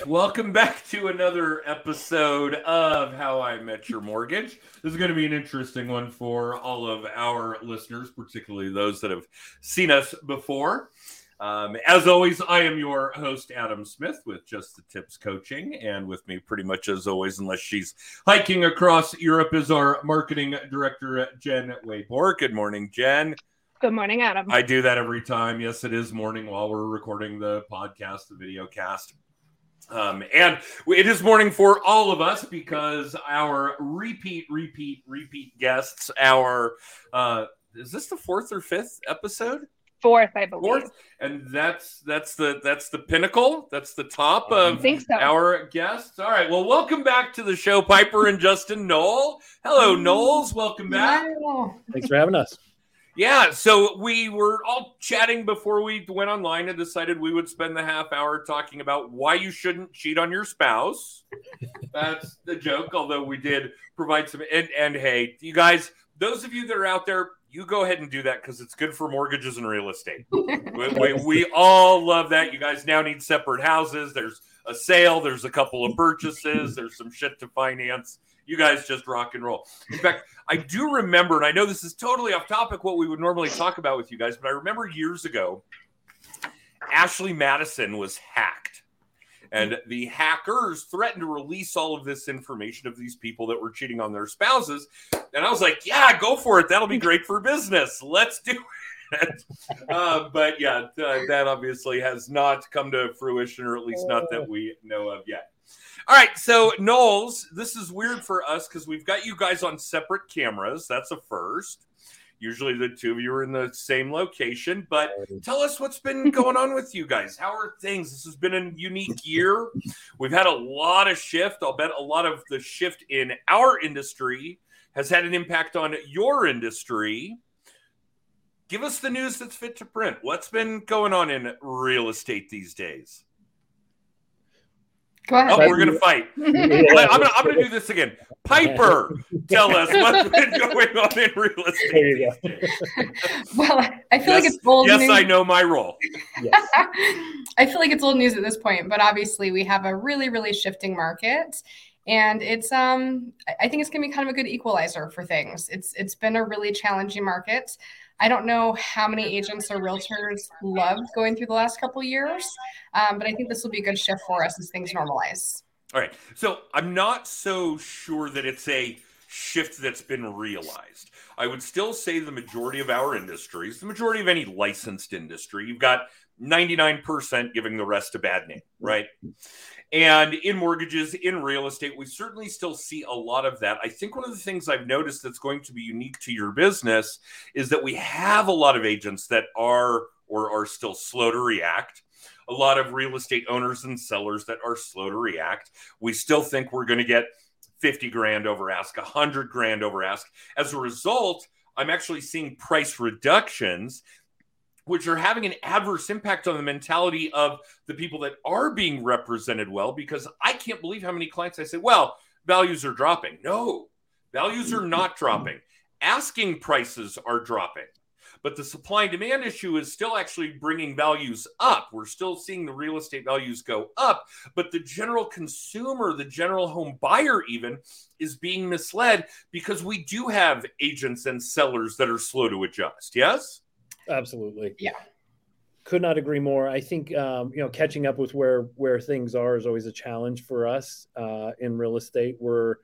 right. Welcome back to another episode of How I Met Your Mortgage. This is going to be an interesting one for all of our listeners, particularly those that have seen us before. Um, as always, I am your host, Adam Smith, with Just the Tips Coaching. And with me, pretty much as always, unless she's hiking across Europe, is our marketing director, Jen Wayborg. Good morning, Jen. Good morning, Adam. I do that every time. Yes, it is morning while we're recording the podcast, the video cast. Um, and it is morning for all of us because our repeat, repeat, repeat guests, our uh, is this the fourth or fifth episode? Fourth, I believe. Fourth, and that's that's the that's the pinnacle. That's the top of so. our guests. All right. Well, welcome back to the show, Piper and Justin Knoll. Hello, Knolls. Welcome back. Thanks for having us. Yeah, so we were all chatting before we went online and decided we would spend the half hour talking about why you shouldn't cheat on your spouse. That's the joke, although we did provide some. And, and hey, you guys, those of you that are out there, you go ahead and do that because it's good for mortgages and real estate. we, we, we all love that. You guys now need separate houses. There's a sale, there's a couple of purchases, there's some shit to finance you guys just rock and roll. In fact, I do remember, and I know this is totally off topic what we would normally talk about with you guys, but I remember years ago, Ashley Madison was hacked. And the hackers threatened to release all of this information of these people that were cheating on their spouses. And I was like, yeah, go for it. That'll be great for business. Let's do it. uh, but yeah, that obviously has not come to fruition, or at least not that we know of yet. All right, so Knolls, this is weird for us because we've got you guys on separate cameras. That's a first. Usually the two of you are in the same location, but tell us what's been going on with you guys. How are things? This has been a unique year. We've had a lot of shift. I'll bet a lot of the shift in our industry has had an impact on your industry. Give us the news that's fit to print. What's been going on in real estate these days? Go ahead. Oh, we're gonna fight. I'm, gonna, I'm gonna do this again. Piper, tell us what's been going on in real estate. well, I feel yes, like it's old news. yes, news. I know my role. Yes. I feel like it's old news at this point, but obviously we have a really, really shifting market. And it's um I think it's gonna be kind of a good equalizer for things. It's it's been a really challenging market. I don't know how many agents or realtors loved going through the last couple years, um, but I think this will be a good shift for us as things normalize. All right. So I'm not so sure that it's a shift that's been realized. I would still say the majority of our industries, the majority of any licensed industry, you've got 99% giving the rest a bad name, right? And in mortgages, in real estate, we certainly still see a lot of that. I think one of the things I've noticed that's going to be unique to your business is that we have a lot of agents that are or are still slow to react. A lot of real estate owners and sellers that are slow to react. We still think we're going to get 50 grand over ask, 100 grand over ask. As a result, I'm actually seeing price reductions which are having an adverse impact on the mentality of the people that are being represented well. Because I can't believe how many clients I say, well, values are dropping. No, values are mm-hmm. not dropping. Asking prices are dropping. But the supply and demand issue is still actually bringing values up. We're still seeing the real estate values go up, but the general consumer, the general home buyer, even is being misled because we do have agents and sellers that are slow to adjust. Yes? Absolutely. Yeah. Could not agree more. I think um, you know catching up with where where things are is always a challenge for us uh, in real estate. We're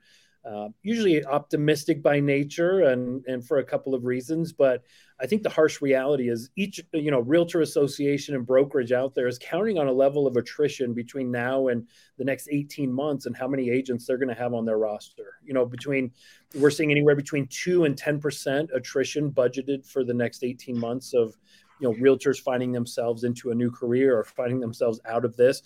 uh, usually optimistic by nature and and for a couple of reasons but i think the harsh reality is each you know realtor association and brokerage out there is counting on a level of attrition between now and the next 18 months and how many agents they're going to have on their roster. You know between we're seeing anywhere between 2 and 10% attrition budgeted for the next 18 months of you know realtors finding themselves into a new career or finding themselves out of this.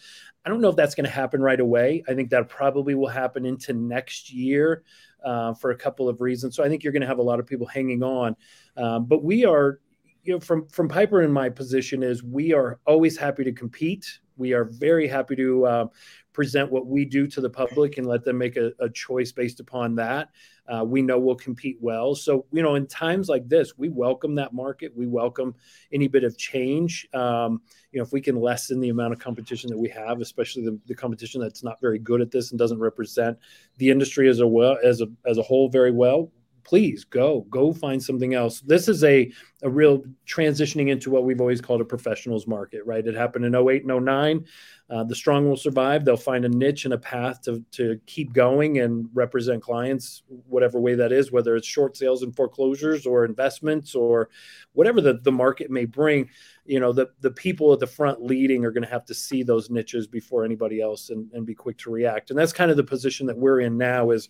I don't know if that's going to happen right away. I think that probably will happen into next year uh, for a couple of reasons. So i think you're going to have a lot of people hanging on. Um, but we are you know from from piper in my position is we are always happy to compete. We are very happy to uh, present what we do to the public and let them make a, a choice based upon that. Uh, we know we'll compete well. So, you know, in times like this, we welcome that market. We welcome any bit of change. Um, you know, if we can lessen the amount of competition that we have, especially the, the competition that's not very good at this and doesn't represent the industry as a well as a as a whole very well, please go go find something else. This is a a real transitioning into what we've always called a professionals market right? It happened in 08 and 09 uh, the strong will survive. They'll find a niche and a path to, to keep going and represent clients whatever way that is whether it's short sales and foreclosures or investments or whatever the, the market may bring. You know the, the people at the front leading are going to have to see those niches before anybody else and, and be quick to react. And that's kind of the position that we're in now is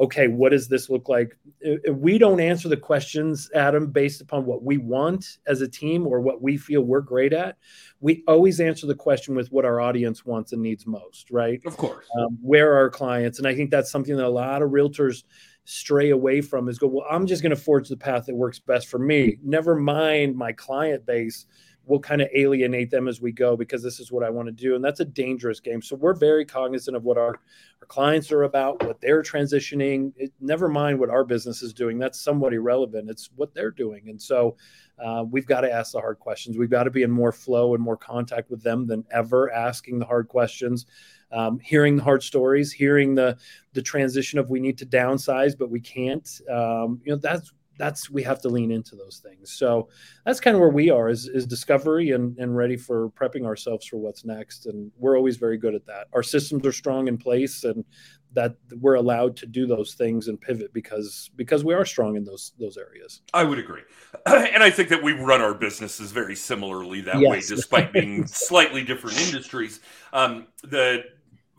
okay, what does this look like? If We don't answer the questions, Adam, based upon what we want as a team or what we feel we're great at. We always answer the question with what our audience wants and needs most, right? Of course. Um, where are our clients? And I think that's something that a lot of realtors stray away from is go, well, I'm just going to forge the path that works best for me. Never mind my client base we'll kind of alienate them as we go because this is what I want to do. And that's a dangerous game. So we're very cognizant of what our, our clients are about, what they're transitioning. It, never mind what our business is doing. That's somewhat irrelevant. It's what they're doing. And so uh, we've got to ask the hard questions. We've got to be in more flow and more contact with them than ever, asking the hard questions. Um, hearing the hard stories, hearing the the transition of we need to downsize, but we can't. Um, you know, that's that's we have to lean into those things. So that's kind of where we are is, is discovery and, and ready for prepping ourselves for what's next. And we're always very good at that. Our systems are strong in place and that we're allowed to do those things and pivot because because we are strong in those those areas. I would agree. And I think that we run our businesses very similarly that yes. way, despite being slightly different industries. Um, the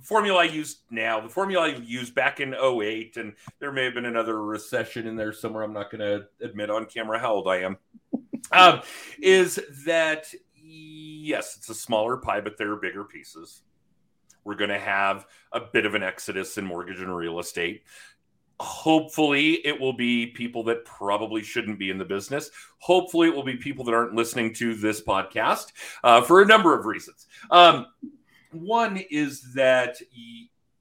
formula I use now, the formula I used back in 08, and there may have been another recession in there somewhere. I'm not going to admit on camera how old I am. um, is that yes, it's a smaller pie, but there are bigger pieces. We're going to have a bit of an exodus in mortgage and real estate. Hopefully, it will be people that probably shouldn't be in the business. Hopefully, it will be people that aren't listening to this podcast uh, for a number of reasons. Um, one is that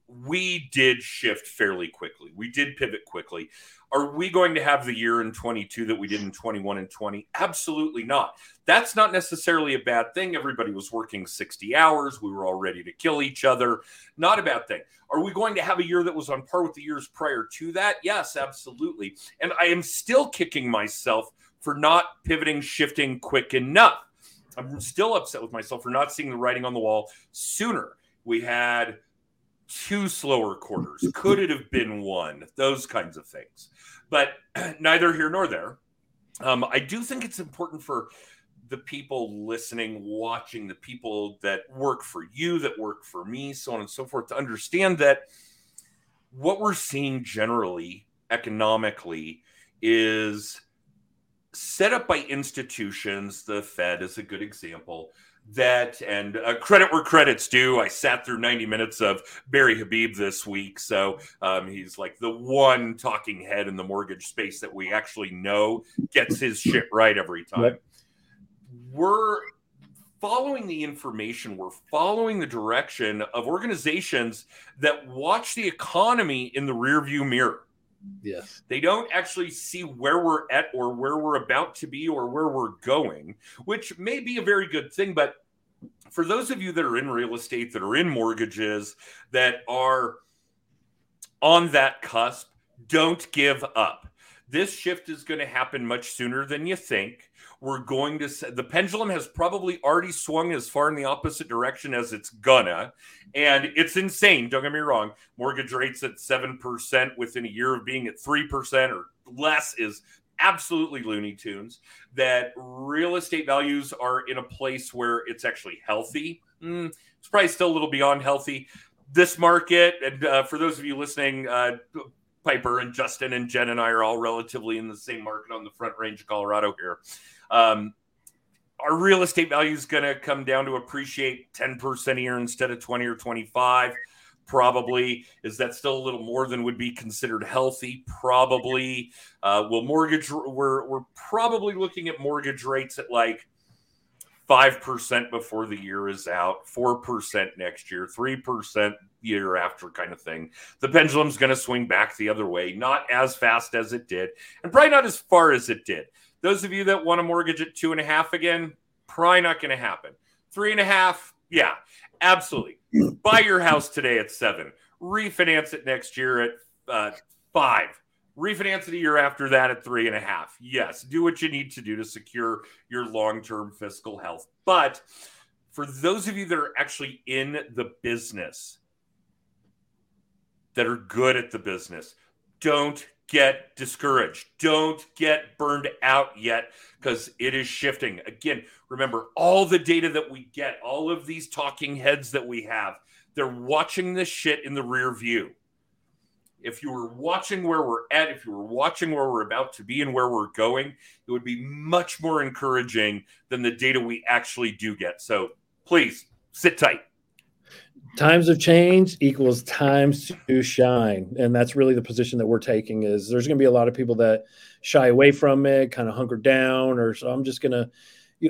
we did shift fairly quickly. We did pivot quickly. Are we going to have the year in 22 that we did in 21 and 20? Absolutely not. That's not necessarily a bad thing. Everybody was working 60 hours. We were all ready to kill each other. Not a bad thing. Are we going to have a year that was on par with the years prior to that? Yes, absolutely. And I am still kicking myself for not pivoting, shifting quick enough I'm still upset with myself for not seeing the writing on the wall sooner. We had two slower quarters. Could it have been one? Those kinds of things. But neither here nor there. Um, I do think it's important for the people listening, watching, the people that work for you, that work for me, so on and so forth, to understand that what we're seeing generally economically is set up by institutions, the Fed is a good example. That and uh, credit where credit's due. I sat through 90 minutes of Barry Habib this week. So um, he's like the one talking head in the mortgage space that we actually know gets his shit right every time. Yep. We're following the information, we're following the direction of organizations that watch the economy in the rearview mirror Yes. They don't actually see where we're at or where we're about to be or where we're going, which may be a very good thing. But for those of you that are in real estate, that are in mortgages, that are on that cusp, don't give up. This shift is going to happen much sooner than you think. We're going to the pendulum has probably already swung as far in the opposite direction as it's gonna and it's insane don't get me wrong. Mortgage rates at 7% within a year of being at 3% or less is absolutely looney tunes that real estate values are in a place where it's actually healthy. Mm, it's probably still a little beyond healthy. This market and uh, for those of you listening uh, piper and justin and jen and i are all relatively in the same market on the front range of colorado here. Um, our real estate value is going to come down to appreciate 10% a year instead of 20 or 25 probably. Is that still a little more than would be considered healthy? Probably. Uh, will mortgage we're, we're probably looking at mortgage rates at like 5% before the year is out, 4% next year, 3% year after kind of thing. The pendulum's going to swing back the other way, not as fast as it did, and probably not as far as it did. Those of you that want a mortgage at two and a half again, probably not going to happen. Three and a half, yeah, absolutely. Buy your house today at seven, refinance it next year at uh, five, refinance it a year after that at three and a half. Yes, do what you need to do to secure your long term fiscal health. But for those of you that are actually in the business, that are good at the business, don't get discouraged. Don't get burned out yet because it is shifting. Again, remember all the data that we get, all of these talking heads that we have, they're watching this shit in the rear view. If you were watching where we're at, if you were watching where we're about to be and where we're going, it would be much more encouraging than the data we actually do get. So please sit tight times of change equals times to shine and that's really the position that we're taking is there's going to be a lot of people that shy away from it kind of hunker down or so i'm just going to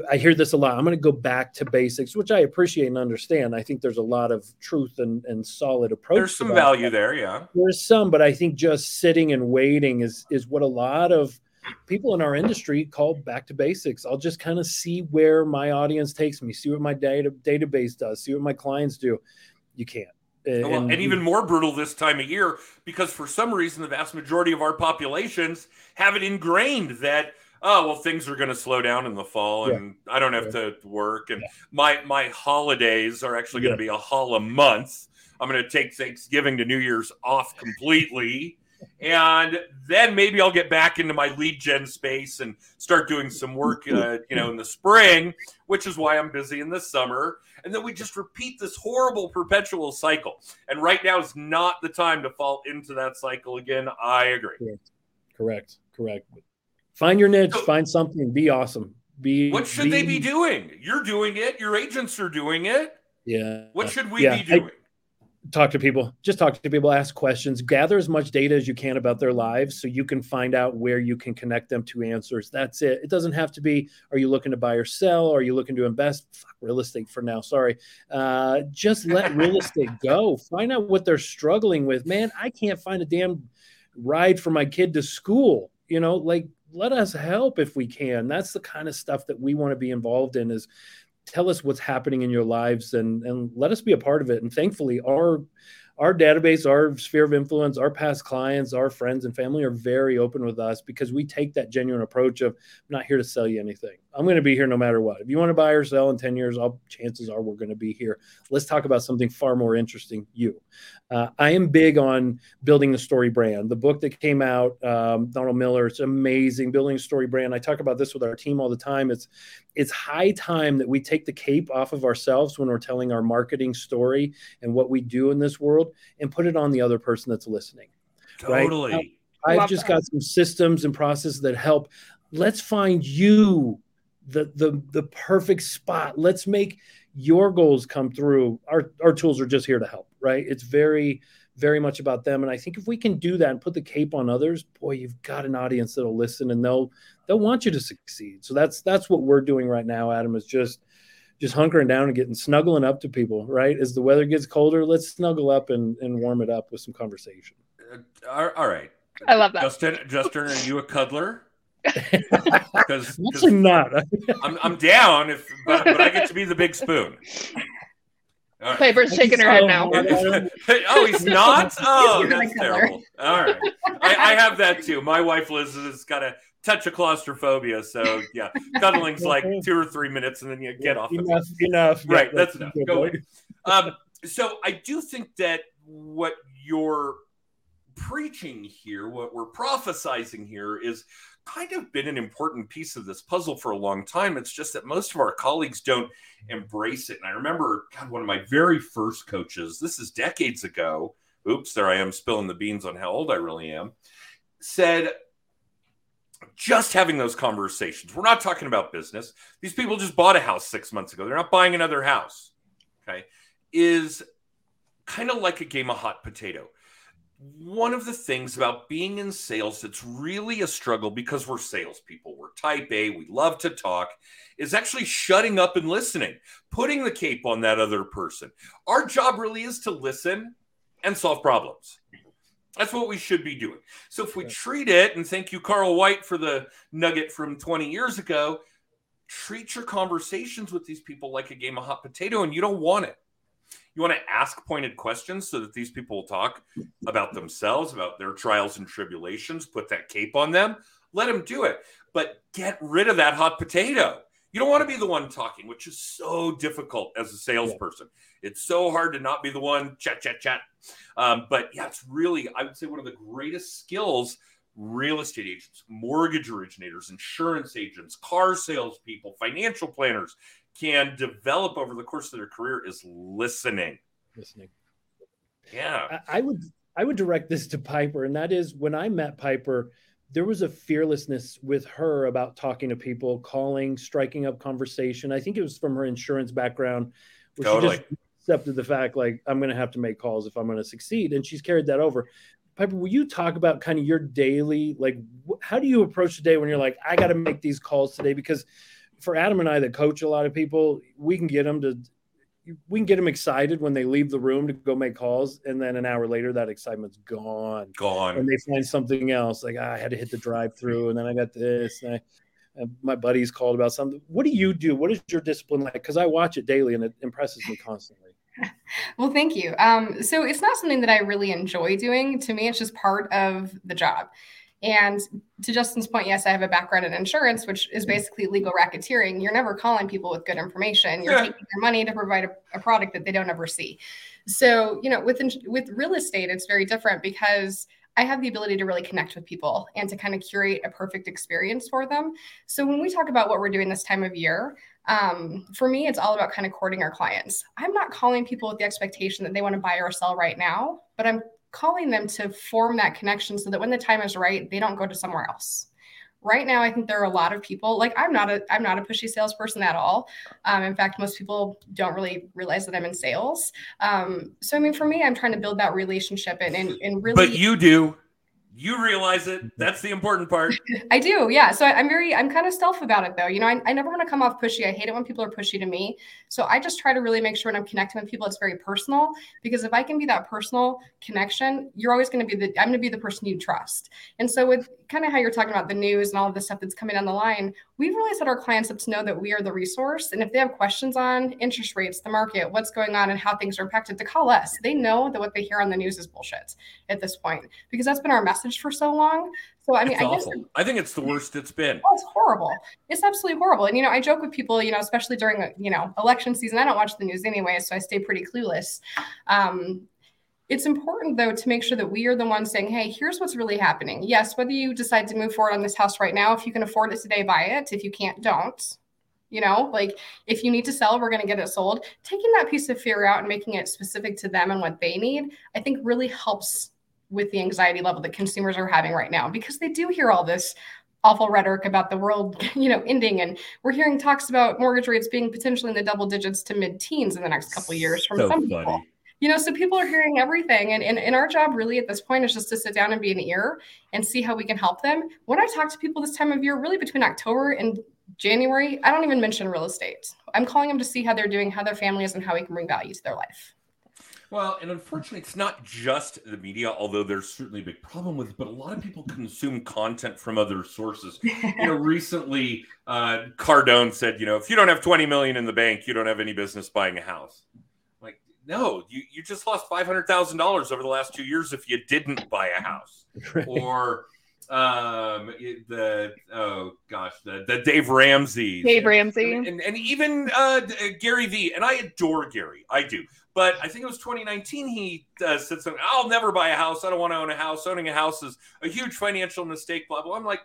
i hear this a lot i'm going to go back to basics which i appreciate and understand i think there's a lot of truth and, and solid approach there's some value that. there yeah there's some but i think just sitting and waiting is is what a lot of people in our industry call back to basics. I'll just kind of see where my audience takes me, see what my data database does, see what my clients do you can't. And, well, and even more brutal this time of year because for some reason the vast majority of our populations have it ingrained that oh well things are going to slow down in the fall and yeah. I don't have yeah. to work and yeah. my my holidays are actually going to be a hol a month. I'm going to take Thanksgiving to New Year's off completely and then maybe I'll get back into my lead gen space and start doing some work, uh, you know, in the spring, which is why I'm busy in the summer. And then we just repeat this horrible perpetual cycle. And right now is not the time to fall into that cycle again. I agree. Correct. Correct. Correct. Find your niche. So, find something. Be awesome. Be. What should be, they be doing? You're doing it. Your agents are doing it. Yeah. What should we yeah, be doing? I, talk to people just talk to people ask questions gather as much data as you can about their lives so you can find out where you can connect them to answers that's it it doesn't have to be are you looking to buy or sell are you looking to invest Fuck, real estate for now sorry uh, just let real estate go find out what they're struggling with man i can't find a damn ride for my kid to school you know like let us help if we can. That's the kind of stuff that we want to be involved in is tell us what's happening in your lives and and let us be a part of it. And thankfully our our database, our sphere of influence, our past clients, our friends and family are very open with us because we take that genuine approach of I'm not here to sell you anything. I'm going to be here no matter what. If you want to buy or sell in 10 years, I'll, chances are we're going to be here. Let's talk about something far more interesting. You. Uh, I am big on building the story brand. The book that came out, um, Donald Miller, it's amazing. Building a story brand. I talk about this with our team all the time. It's it's high time that we take the cape off of ourselves when we're telling our marketing story and what we do in this world and put it on the other person that's listening. Totally. Right? I've just got some systems and processes that help. Let's find you the the the perfect spot. Let's make your goals come through. Our our tools are just here to help, right? It's very very much about them and I think if we can do that and put the cape on others, boy, you've got an audience that'll listen and they'll they'll want you to succeed. So that's that's what we're doing right now, Adam, is just just hunkering down and getting snuggling up to people, right? As the weather gets colder, let's snuggle up and, and warm it up with some conversation. Uh, all right. I love that. Justin, Justin, are you a cuddler? Because actually not. I'm, I'm down if but, but I get to be the big spoon. Right. Piper's shaking her head now. oh, he's not. Oh, that's terrible. All right, I, I, have that too. My wife Liz has got a touch of claustrophobia. So yeah, cuddling's like two or three minutes, and then you get off. Enough, enough. Right, yeah, that's, that's enough. Go away. Um, so I do think that what you're preaching here, what we're prophesizing here, is kind of been an important piece of this puzzle for a long time. It's just that most of our colleagues don't embrace it. And I remember, God, one of my very first coaches. This is decades ago. Oops, there I am spilling the beans on how old I really am. Said just having those conversations. We're not talking about business. These people just bought a house six months ago. They're not buying another house. Okay. Is kind of like a game of hot potato. one of the things about being in sales that's really a struggle because we're salespeople, we're type A, we love to talk, is actually shutting up and listening, putting the cape on that other person. Our job really is to listen and solve problems. That's what we should be doing. So if we treat it, and thank you, Carl White, for the nugget from 20 years ago, treat your conversations with these people like a game of hot potato, and you don't want it. You want to ask pointed questions so that these people will talk about themselves, about their trials and tribulations, put that cape on them, let them do it. But get rid of that hot potato. You don't want to be the one talking, which is so difficult as a salesperson. Yeah. It's so hard to not be the one chat, chat, chat. Um, but yeah, it's really, I would say, one of the greatest skills real estate agents, mortgage originators, insurance agents, car salespeople, financial planners can develop over the course of their career is listening. Listening. Yeah. I, I would I would direct this to Piper, and that is when I met Piper, there was a fearlessness with her about talking to people, calling, striking up conversation. I think it was from her insurance background, where totally. she just accepted the fact like I'm going to have to make calls if I'm going to succeed, and she's carried that over. Piper, will you talk about kind of your daily like how do you approach the day when you're like I got to make these calls today because for Adam and I that coach a lot of people, we can get them to we can get them excited when they leave the room to go make calls, and then an hour later that excitement's gone. Gone. And they find something else. Like ah, I had to hit the drive-through, and then I got this. And, I, and my buddies called about something. What do you do? What is your discipline like? Because I watch it daily, and it impresses me constantly. Well, thank you. Um, so it's not something that I really enjoy doing. To me, it's just part of the job. And to Justin's point, yes, I have a background in insurance, which is basically legal racketeering. You're never calling people with good information. You're yeah. taking their money to provide a, a, product that they don't ever see. So, you know, with with real estate, it's very different because I have the ability to really connect with people and to kind of curate a perfect experience for them. So when we talk about what we're doing this time of year, um, for me, it's all about kind of courting our clients. I'm not calling people with the expectation that they want to buy or sell right now, but I'm calling them to form that connection so that when the time is right, they don't go to somewhere else. Right now, I think there are a lot of people like I'm not a I'm not a pushy salesperson at all. Um, in fact, most people don't really realize that I'm in sales. Um, so I mean, for me, I'm trying to build that relationship and and, and really. But you do you realize it. That's the important part. I do yeah. So I, am very i'm kind of stealth about it though. You know I, I never want to come off pushy. I hate it when people are pushy to me. So i just try to really make sure when i'm connecting with people it's very personal because if i can be that personal connection you're always going to be the i'm going to be the person you trust. And so with kind of how you're talking about the news and all of the stuff that's coming down the line we've really set our clients up to know that we are the resource. And if they have questions on interest rates the market what's going on and how things are impacted to call us. They know that what they hear on the news is bullshit at this point because that's been our message for so long. So I mean, it's I guess I think it's the worst it's been. Oh, it's horrible. It's absolutely horrible. And you know, I joke with people, you know, especially during you know election season. I don't watch the news anyway, so I stay pretty clueless. Um, it's important though to make sure that we are the ones saying, "Hey, here's what's really happening." Yes, whether you decide to move forward on this house right now, if you can afford it today, buy it. If you can't, don't you know like if you need to sell we're going to get it sold taking that piece of fear out and making it specific to them and what they need i think really helps with the anxiety level that consumers are having right now because they do hear all this awful rhetoric about the world, you know, ending, and we're hearing talks about mortgage rates being potentially in the double digits to mid-teens in the next couple of years from so some funny. people. You know, so people are hearing everything, and, and and our job really at this point is just to sit down and be an ear and see how we can help them. When I talk to people this time of year, really between October and January, I don't even mention real estate. I'm calling them to see how they're doing, how their family is, and how we can bring value to their life. Well, and unfortunately, it's not just the media, although there's certainly a big problem with it, but a lot of people consume content from other sources. you know, recently, uh, Cardone said, you know, if you don't have 20 million in the bank, you don't have any business buying a house. Like, no, you, you just lost $500,000 over the last two years if you didn't buy a house. Right. Or, um the oh gosh the the Dave Ramsey Dave Ramsey and, and, and even uh Gary Vee and I adore Gary I do but I think it was 2019 he uh, said something I'll never buy a house. I don't want to own a house. Owning a house is a huge financial mistake blah blah. I'm like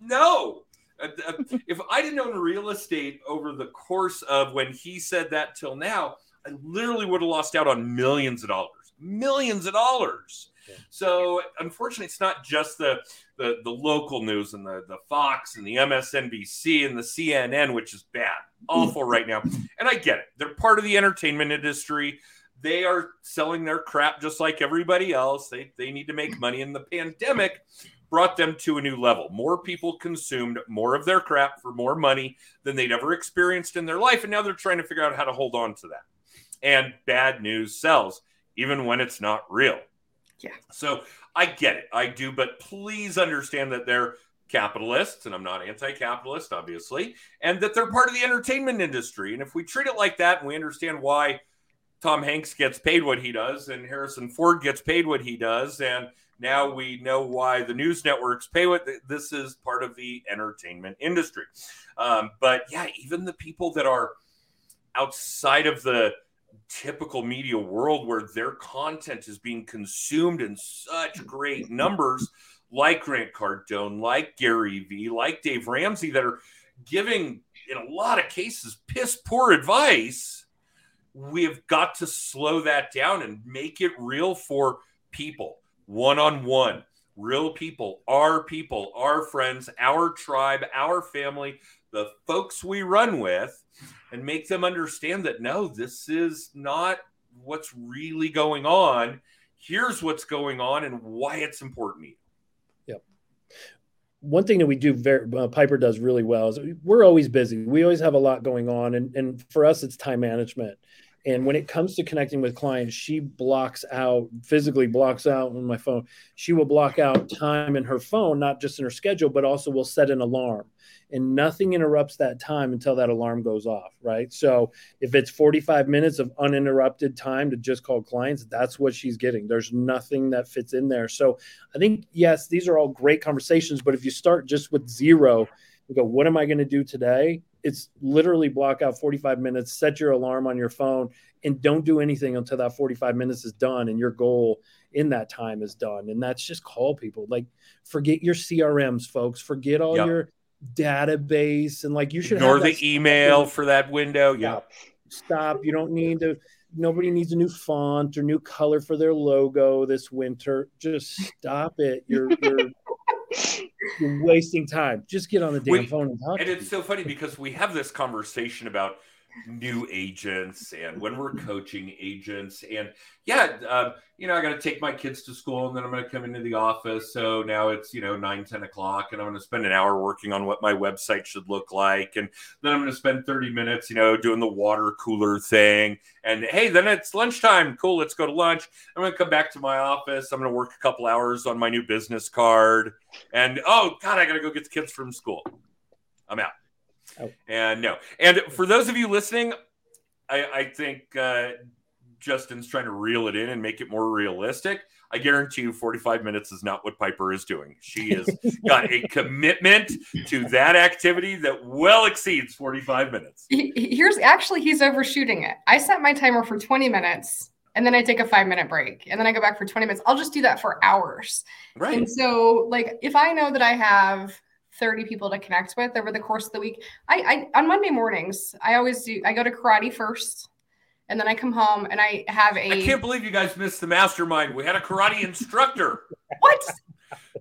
no. Uh, uh if I didn't own real estate over the course of when he said that till now I literally would have lost out on millions of dollars millions of dollars. So unfortunately, it's not just the, the the local news and the the Fox and the MSNBC and the CNN, which is bad, awful right now. And I get it; they're part of the entertainment industry. they are selling their crap just like everybody else. They, they need to make money. And the pandemic brought them to a new level. More people consumed more of their crap for more money than they'd ever experienced in their life. And now they're trying to figure out how to hold on to that. And bad news sells, even when it's not real. Yeah. So I get it. I do. But please understand that they're capitalists, and I'm not anti capitalist, obviously, and that they're part of the entertainment industry. And if we treat it like that and we understand why Tom Hanks gets paid what he does and Harrison Ford gets paid what he does, and now we know why the news networks pay what this is part of the entertainment industry. Um, but yeah, even the people that are outside of the typical media world where their content is being consumed in such great numbers, like Grant Cardone, like Gary Vee, like Dave Ramsey, that are giving, in a lot of cases, piss poor advice. We've got to slow that down and make it real for people one on one, real people, our people, our friends, our tribe, our family, the folks we run with, and make them understand that no, this is not what's really going on. Here's what's going on and why it's important to you. Yep. One thing that we do very uh, Piper does really well is we're always busy. We always have a lot going on, and and for us, it's time management. And when it comes to connecting with clients, she blocks out, physically blocks out on my phone. She will block out time in her phone, not just in her schedule, but also will set an alarm. And nothing interrupts that time until that alarm goes off, right? So if it's 45 minutes of uninterrupted time to just call clients, that's what she's getting. There's nothing that fits in there. So I think, yes, these are all great conversations, but if you start just with zero, you go, what am I going to do today? It's literally block out 45 minutes, set your alarm on your phone, and don't do anything until that 45 minutes is done and your goal in that time is done. And that's just call people. Like, forget your CRMs, folks. Forget all yep. your database and like you should ignore the email for that window. Yeah. Stop. You don't need to. Nobody needs a new font or new color for their logo this winter. Just stop it. You're, you're you're wasting time. Just get on the damn we, phone and talk. And it's so funny because we have this conversation about new agents and when we're coaching agents and yeah um, you know i got to take my kids to school and then i'm going to come into the office. So now it's you know 9 10 o'clock and i'm going to spend an hour working on what my website should look like. And then i'm going to spend 30 minutes you know doing the water cooler thing. And hey then it's lunchtime. Cool let's go to lunch. I'm going to come back to my office. I'm going to work a couple hours on my new business card. And oh god i got to go get the kids from school. I'm out Oh. And no. And for those of you listening, I, I think uh, Justin's trying to reel it in and make it more realistic. I guarantee you 45 minutes is not what Piper is doing. She has got a commitment to that activity that well exceeds 45 minutes. Here's actually, he's overshooting it. I set my timer for 20 minutes and then I take a five minute break and then I go back for 20 minutes. I'll just do that for hours. Right. And so, like, if I know that I have 30 people to connect with over the course of the week. I, I on Monday mornings, I always do I go to karate first and then I come home and I have a I can't believe you guys missed the mastermind. We had a karate instructor. what?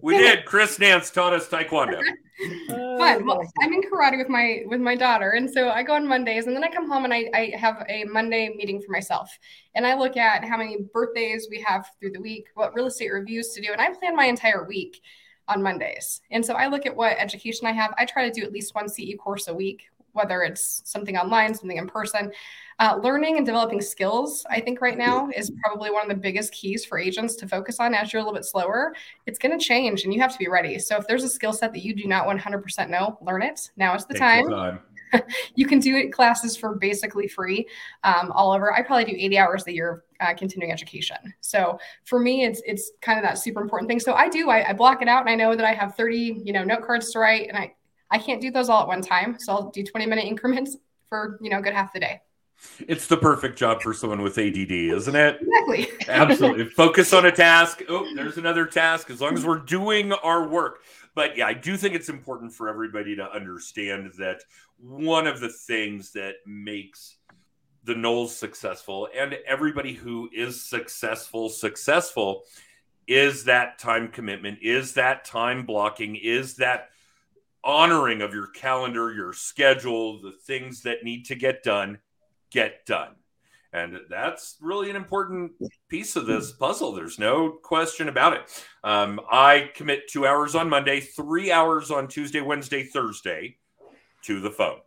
We did. Chris Nance taught us taekwondo. Fun. Well, I'm in karate with my with my daughter, and so I go on Mondays, and then I come home and I, I have a Monday meeting for myself, and I look at how many birthdays we have through the week, what real estate reviews to do, and I plan my entire week on Mondays. And so I look at what education I have. I try to do at least one CE course a week, whether it's something online, something in person. Uh, learning and developing skills, I think right now is probably one of the biggest keys for agents to focus on as you're a little bit slower. It's going to change and you have to be ready. So if there's a skill set that you do not 100% know, learn it. Now is the Take time. you can do it classes for basically free um, all over. I probably do 80 hours a year uh, continuing education. So for me, it's it's kind of that super important thing. So I do I, I, block it out, and I know that I have 30 you know note cards to write, and I I can't do those all at one time. So I'll do 20 minute increments for you know good half the day. It's the perfect job for someone with ADD, isn't it? Exactly. Absolutely. Focus on a task. Oh, there's another task. As long as we're doing our work. But yeah, I do think it's important for everybody to understand that one of the things that makes the Knolls successful and everybody who is successful successful is that time commitment, is that time blocking, is that honoring of your calendar, your schedule, the things that need to get done, get done. And that's really an important piece of this puzzle. There's no question about it. Um, I commit two hours on Monday, three hours on Tuesday, Wednesday, Thursday to the phone.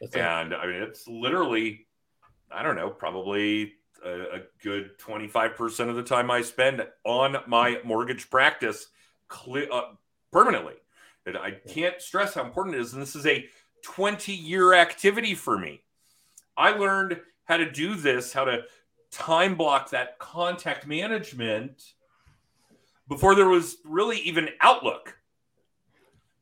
That's and I mean, it's literally, I don't know, probably a, a good 25% of the time I spend on my mortgage practice uh, permanently. And I can't stress how important it is. And this is a 20 year activity for me. I learned how to do this, how to time block that contact management before there was really even Outlook.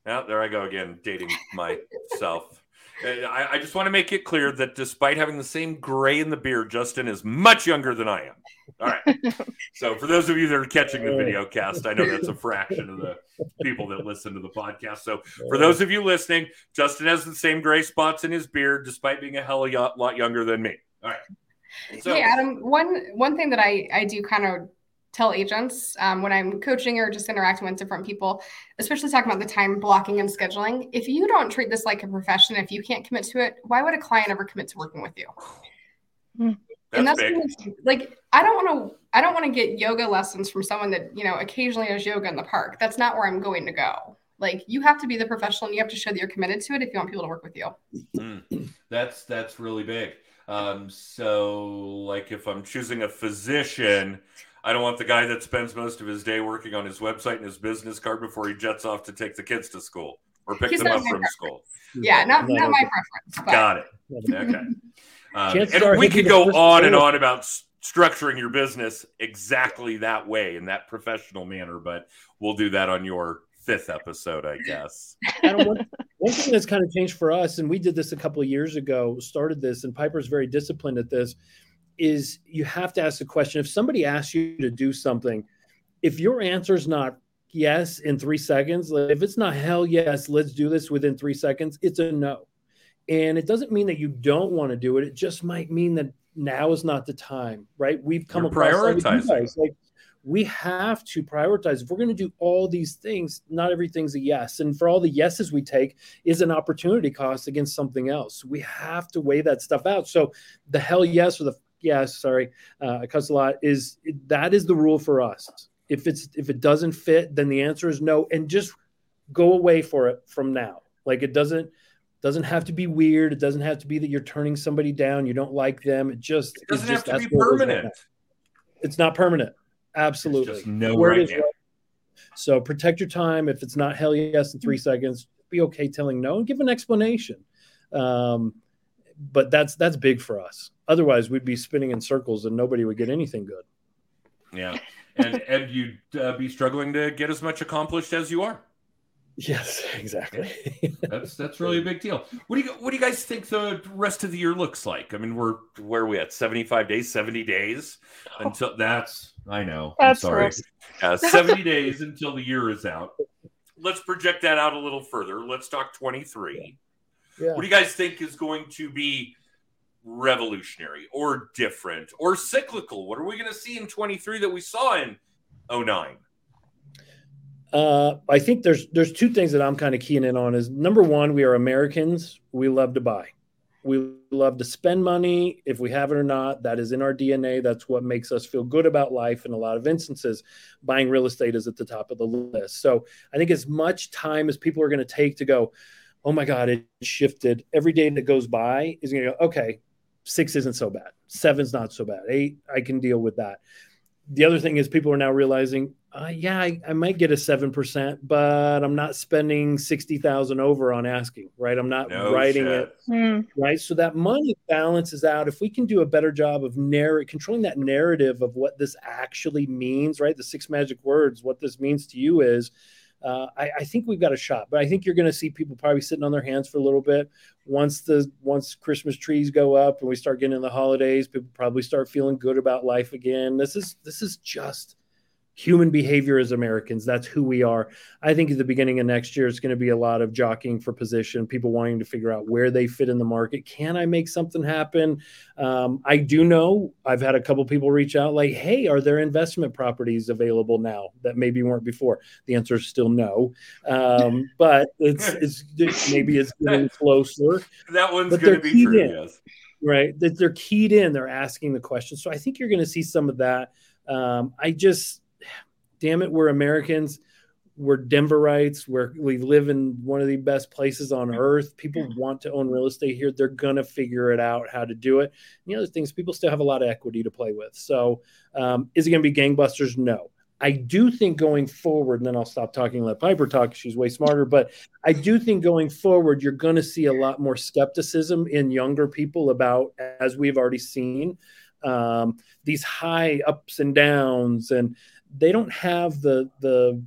Now, there I go again, dating myself. I, I, just want to make it clear that despite having the same gray in the beard, Justin is much younger than I am. All right. so for those of you that are catching the video cast, I know that's a fraction of the people that listen to the podcast. So for those of you listening, Justin has the same gray spots in his beard, despite being a hell of a lot younger than me. All right. So, hey Adam, one one thing that I I do kind of tell agents um, when I'm coaching or just interacting with different people, especially talking about the time blocking and scheduling. If you don't treat this like a profession, if you can't commit to it, why would a client ever commit to working with you? Hmm. That's and that's big. like I don't want to I don't want to get yoga lessons from someone that you know occasionally does yoga in the park. That's not where I'm going to go. Like you have to be the professional and you have to show that you're committed to it if you want people to work with you. Mm. That's that's really big. Um, so like if I'm choosing a physician, I don't want the guy that spends most of his day working on his website and his business card before he jets off to take the kids to school or pick He's them up from preference. school. Yeah, not, not my preference. But. Got it. Okay. Um, and we could go on and on about structuring your business exactly that way in that professional manner, but we'll do that on your fifth episode, I guess. Adam, one, one thing that's kind of changed for us, and we did this a couple of years ago, started this, and Piper's very disciplined at this is you have to ask the question if somebody asks you to do something, if your answer is not yes in three seconds, if it's not hell yes, let's do this within three seconds, it's a no. And it doesn't mean that you don't want to do it. It just might mean that now is not the time, right? We've come You're across. Like we have to prioritize. If we're going to do all these things, not everything's a yes. And for all the yeses we take is an opportunity cost against something else. We have to weigh that stuff out. So the hell yes or the yes, sorry, uh, I cuss a lot, is that is the rule for us. If it's if it doesn't fit, then the answer is no, and just go away for it from now. Like it doesn't doesn't have to be weird. It doesn't have to be that you're turning somebody down. You don't like them. It just it doesn't just, have to be permanent. It's not permanent. Absolutely. no right right. So protect your time. If it's not hell yes in 3 mm-hmm. seconds, be okay telling no and give an explanation. Um, but that's that's big for us. Otherwise, we'd be spinning in circles and nobody would get anything good. Yeah, and and you'd uh, be struggling to get as much accomplished as you are. Yes, exactly. that's that's really a big deal. What do you what do you guys think the rest of the year looks like? I mean, we're where are we at? Seventy five days, seventy days until that's I know. That's I'm sorry. Uh, seventy days until the year is out. Let's project that out a little further. Let's talk twenty three. Yeah. What do you guys think is going to be revolutionary or different or cyclical? What are we going to see in 23 that we saw in 09? Uh, I think there's there's two things that I'm kind of keying in on. Is number one, we are Americans. We love to buy. We love to spend money if we have it or not. That is in our DNA. That's what makes us feel good about life. In a lot of instances, buying real estate is at the top of the list. So I think as much time as people are going to take to go, oh my God, it shifted. Every day that goes by is going to go, okay, six isn't so bad. Seven's not so bad. Eight, I can deal with that. The other thing is people are now realizing, uh, yeah, I, I, might get a 7%, but I'm not spending 60,000 over on asking, right? I'm not no writing shit. it, mm. right? So that money balances out. If we can do a better job of narr- controlling that narrative of what this actually means, right? The six magic words, what this means to you is, uh, I, I, think we've got a shot. But I think you're going to see people probably sitting on their hands for a little bit. Once the once Christmas trees go up and we start getting in the holidays, people probably start feeling good about life again. This is this is just human behavior as Americans. That's who we are. I think at the beginning of next year, it's going to be a lot of jockeying for position, people wanting to figure out where they fit in the market. Can I make something happen? Um, I do know I've had a couple people reach out like, hey, are there investment properties available now that maybe weren't before? The answer is still no. Um, but it's, it's maybe it's getting closer. That one's going to be true, yes right? That they're keyed in, they're asking the question. So I think you're going to see some of that. Um, I just, damn it, we're Americans. We're Denverites. We're, we live in one of the best places on earth. People want to own real estate here. They're going to figure it out how to do it. And the other things, people still have a lot of equity to play with. So um, is it going to be gangbusters? No. I do think going forward, and then I'll stop talking let Piper talk. She's way smarter. But I do think going forward, you're going to see a lot more skepticism in younger people about, as we've already seen, um, these high ups and downs, and they don't have the the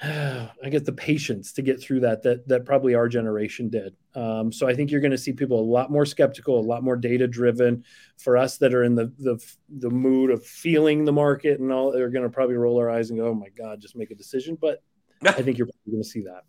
I guess the patience to get through that that that probably our generation did. Um, so I think you're going to see people a lot more skeptical, a lot more data driven. For us that are in the the the mood of feeling the market and all, they're going to probably roll our eyes and go, "Oh my God, just make a decision." But I think you're going to see that.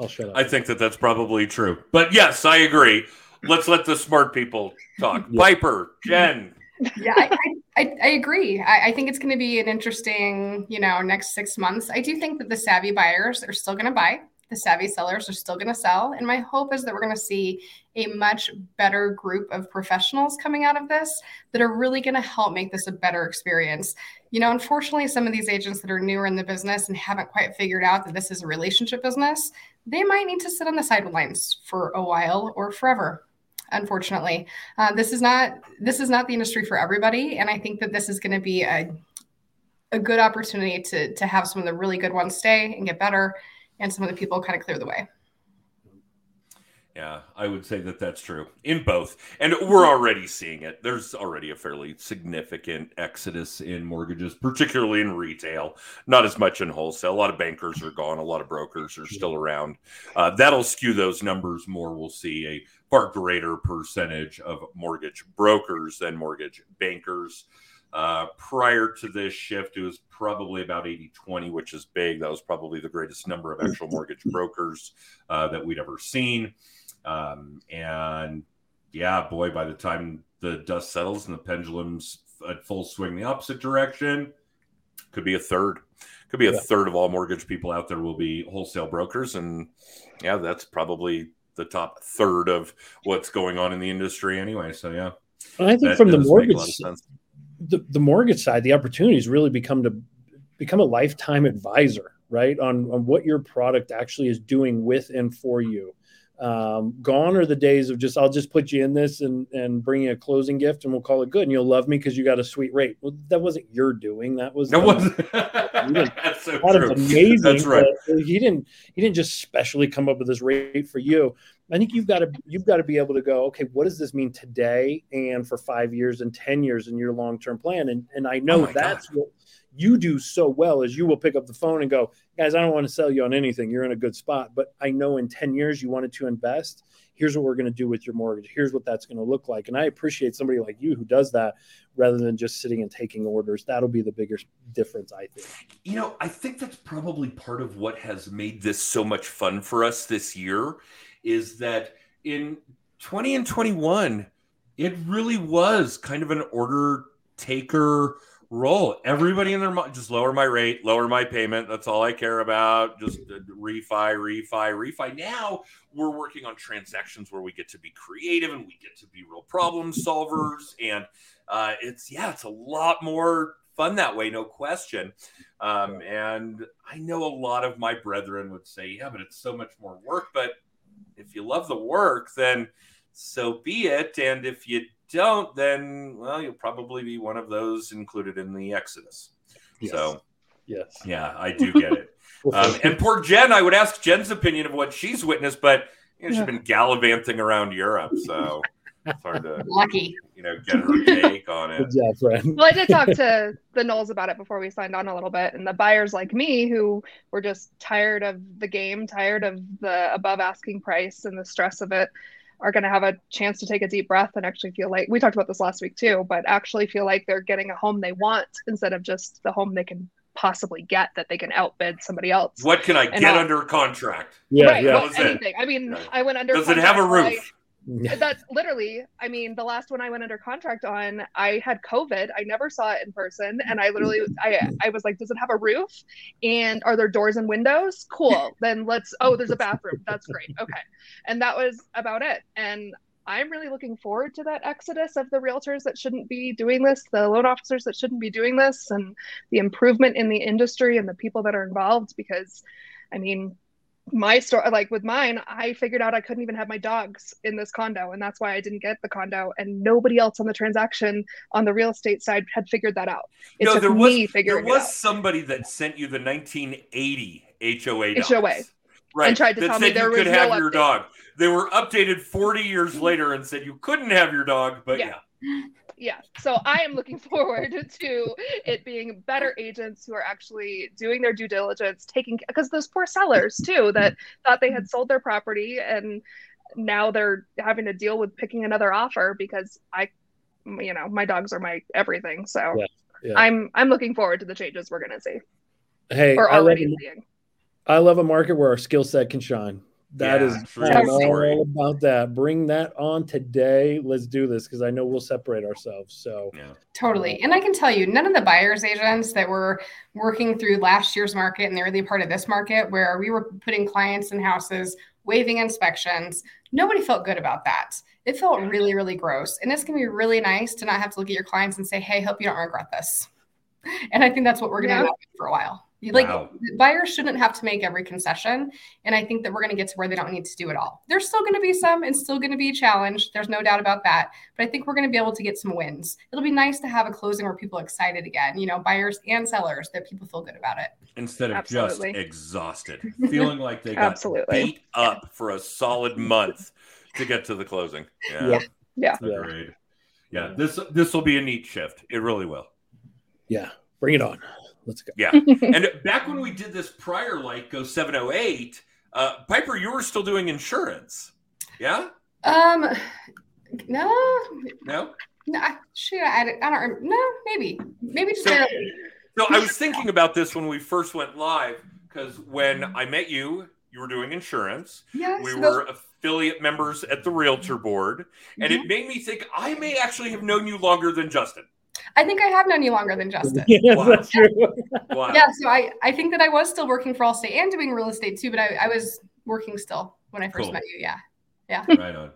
I'll shut up. I think that that's probably true. But yes, I agree. Let's let the smart people talk. yeah. Piper, Jen, yeah, I, I, I agree. I, I, think it's going to be an interesting, you know, next six months. I do think that the savvy buyers are still going to buy. The savvy sellers are still going to sell. And my hope is that we're going to see a much better group of professionals coming out of this that are really going to help make this a better experience. You know, unfortunately, some of these agents that are newer in the business and haven't quite figured out that this is a relationship business, they might need to sit on the sidelines for a while or forever unfortunately. Uh, this is not this is not the industry for everybody, and I think that this is going to be a a good opportunity to to have some of the really good ones stay and get better, and some of the people kind of clear the way. Yeah, I would say that that's true in both. And we're already seeing it. There's already a fairly significant exodus in mortgages, particularly in retail, not as much in wholesale. A lot of bankers are gone, a lot of brokers are still around. Uh, that'll skew those numbers more. We'll see a far greater percentage of mortgage brokers than mortgage bankers. Uh, prior to this shift, it was probably about 80 20, which is big. That was probably the greatest number of actual mortgage brokers uh, that we'd ever seen. Um, and yeah, boy, by the time the dust settles and the pendulum's at full swing the opposite direction, could be a third. Could be a yeah. third of all mortgage people out there will be wholesale brokers. And yeah, that's probably the top third of what's going on in the industry anyway. So yeah. I think from the mortgage the, the mortgage side, the opportunities really become to become a lifetime advisor, right? On on what your product actually is doing with and for you. Um, gone are the days of just I'll just put you in this and and bring you a closing gift and we'll call it good and you'll love me because you got a sweet rate. Well, that wasn't your doing. That was that was that's so true. amazing. That's right. He didn't he didn't just specially come up with this rate for you. I think you've got to you've got to be able to go, okay, what does this mean today and for five years and ten years in your long term plan? And and I know oh that's God. what you do so well is you will pick up the phone and go, guys, I don't want to sell you on anything. You're in a good spot, but I know in 10 years you wanted to invest. Here's what we're going to do with your mortgage. Here's what that's going to look like. And I appreciate somebody like you who does that rather than just sitting and taking orders. That'll be the biggest difference, I think. You know, I think that's probably part of what has made this so much fun for us this year is that in 20 and 21, it really was kind of an order taker roll. Everybody in their mind, just lower my rate, lower my payment. That's all I care about. Just uh, refi, refi, refi. Now we're working on transactions where we get to be creative and we get to be real problem solvers. And uh, it's, yeah, it's a lot more fun that way, no question. Um, and I know a lot of my brethren would say, yeah, but it's so much more work. But if you love the work, then so be it. And if you don't, then well, you'll probably be one of those included in the Exodus. Yes. So, yes, yeah, I do get it. um, and poor Jen, I would ask Jen's opinion of what she's witnessed, but you know, she's been gallivanting around Europe, so it's hard to lucky, you know, get her take on it. Job, friend. Well, I did talk to the Knolls about it before we signed on a little bit, and the buyers like me who were just tired of the game, tired of the above asking price and the stress of it are going to have a chance to take a deep breath and actually feel like we talked about this last week too, but actually feel like they're getting a home they want instead of just the home they can possibly get that they can outbid somebody else. What can I get under contract? Yeah, right, yeah. Well, anything. I mean, I went under. Does it have a roof? Mm. That's literally, I mean, the last one I went under contract on, I had COVID. I never saw it in person. And I literally, I, I was like, does it have a roof? And are there doors and windows? Cool. then let's, oh, there's a bathroom. That's great. Okay. And that was about it. And I'm really looking forward to that exodus of the realtors that shouldn't be doing this, the loan officers that shouldn't be doing this, and the improvement in the industry and the people that are involved. Because, I mean, my story, like with mine, I figured out I couldn't even have my dogs in this condo, and that's why I didn't get the condo. And nobody else on the transaction on the real estate side had figured that out. It no, there me was there was somebody that sent you the 1980 HOA docs, HOA. right? And tried to tell me there you was could no have your dog. They were updated 40 years later and said you couldn't have your dog, but Yeah. yeah. Yeah so i am looking forward to it being better agents who are actually doing their due diligence taking because those poor sellers too that thought they had sold their property and now they're having to deal with picking another offer because i you know my dogs are my everything so Yeah, yeah. i'm i'm looking forward to the changes we're going to see Hey, I love, already a- seeing I love a market where our skill set can shine. That Yeah, is true I'm all about that. Bring that on today. Let's do this because I know we'll separate ourselves. So Yeah. Totally. And I can tell you, none of the buyers agents that were working through last year's market and the early part of this market, where we were putting clients in houses, waiving inspections, nobody felt good about that. It felt really, really gross. And it's going to be really nice to not have to look at your clients and say, hey, hope you don't regret this. And I think that's what we're going to Yeah. end up with for a while. Like Wow. buyers shouldn't have to make every concession. And I think that we're going to get to where they don't need to do it all. There's still going to be some and still going to be a challenge. There's no doubt about that. But I think we're going to be able to get some wins. It'll be nice to have a closing where people are excited again, you know, buyers and sellers, that people feel good about it. Instead of Absolutely. just exhausted, feeling like they got Absolutely. beat up for a solid month to get to the closing. Yeah. Yep. Yeah. Yeah. Agreed. Yeah. This this will be a neat shift. It really will. yeah, bring it on. Let's go. Yeah. and back when we did this prior, like go 708, uh, Piper, you were still doing insurance. Yeah? Um, no, No? no, I- shoot, I, I don't, rem- no, maybe, maybe just So- barely. No, I was thinking about this when we first went live because when I met you, you were doing insurance. Yes, We those- were affiliate members at the Realtor Board, and Mhm. it made me think I may actually have known you longer than Justin. I think I have known you longer than Justin. yes, Wow. that's true. Wow. Yeah, so I, I think that I was still working for Allstate and doing real estate too, but I, I was working still when I first Cool. met you. Yeah. Yeah. Right on.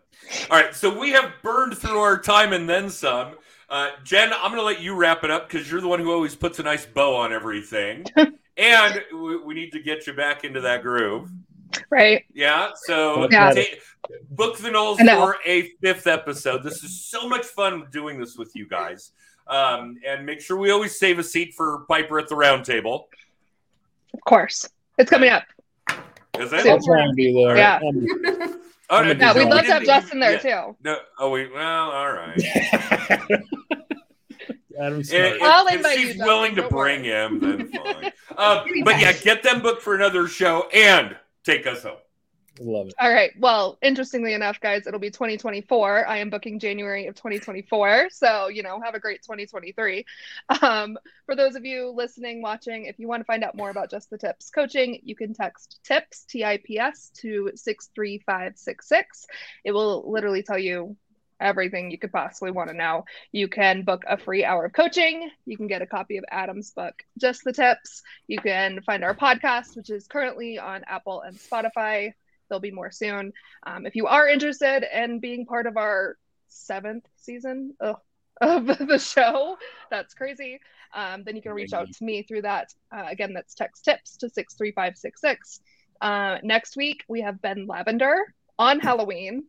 All right, so we have burned through our time and then some. Uh, Jen, I'm going to let you wrap it up because you're the one who always puts a nice bow on everything. and we, we need to get you back into that groove. right Yeah, so Yeah. ta- book the Knolls for a fifth episode. This is so much fun doing this with you guys. Um, and make sure we always save a seat for Piper at the round table. of course it's coming up Is Soon. it? I'll try and be there. Yeah. Um, Oh, Yeah, no, we'd love to have justin there yeah. too No, oh, we, well, all right. Adam's If, smart. I'll if she's you, willing to Justin, don't bring worry. him, then fine. Uh, but yeah, get them booked for another show and take us home. Love it. All right. Well, interestingly enough, guys, it'll be 2024. I am booking January of 2024. So, you know, have a great 2023. Um, for those of you listening, watching, if you want to find out more about Just the Tips coaching, you can text TIPS, T I P S, to 63566. It will literally tell you everything you could possibly want to know. You can book a free hour of coaching. You can get a copy of Adam's book, Just the Tips. You can find our podcast, which is currently on Apple and Spotify. There'll be more soon. Um, if you are interested in being part of our seventh season ugh, of the show, that's crazy. Um, then you can reach out to me through that. Uh, again, that's text tips to 63566. Uh, next week, we have Ben Lavender on Halloween.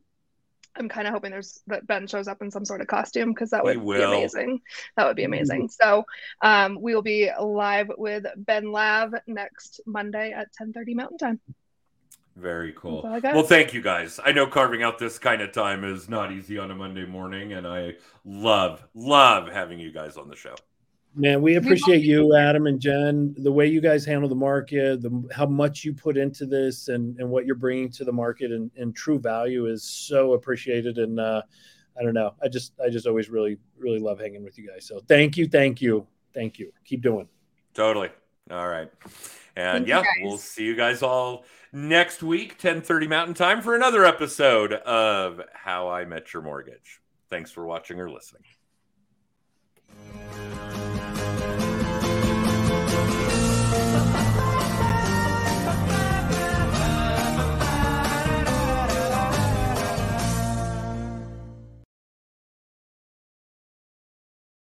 I'm kind of hoping there's that Ben shows up in some sort of costume because that would be amazing. That would be amazing. So um, we will be live with Ben Lav next Monday at 10:30 Mountain Time. Very cool. That's all I got. Well, thank you guys. I know carving out this kind of time is not easy on a Monday morning, and I love, love having you guys on the show. Man, we appreciate you, Adam and Jen, the way you guys handle the market, the, how much you put into this, and, and what you're bringing to the market, and, and true value is so appreciated. And uh, I don't know, I just I just always really really love hanging with you guys. So thank you, thank you, thank you. Keep doing. Totally. All right. And Thank yeah, we'll see you guys all next week 10:30 Mountain Time for another episode of How I Met Your Mortgage. Thanks for watching or listening.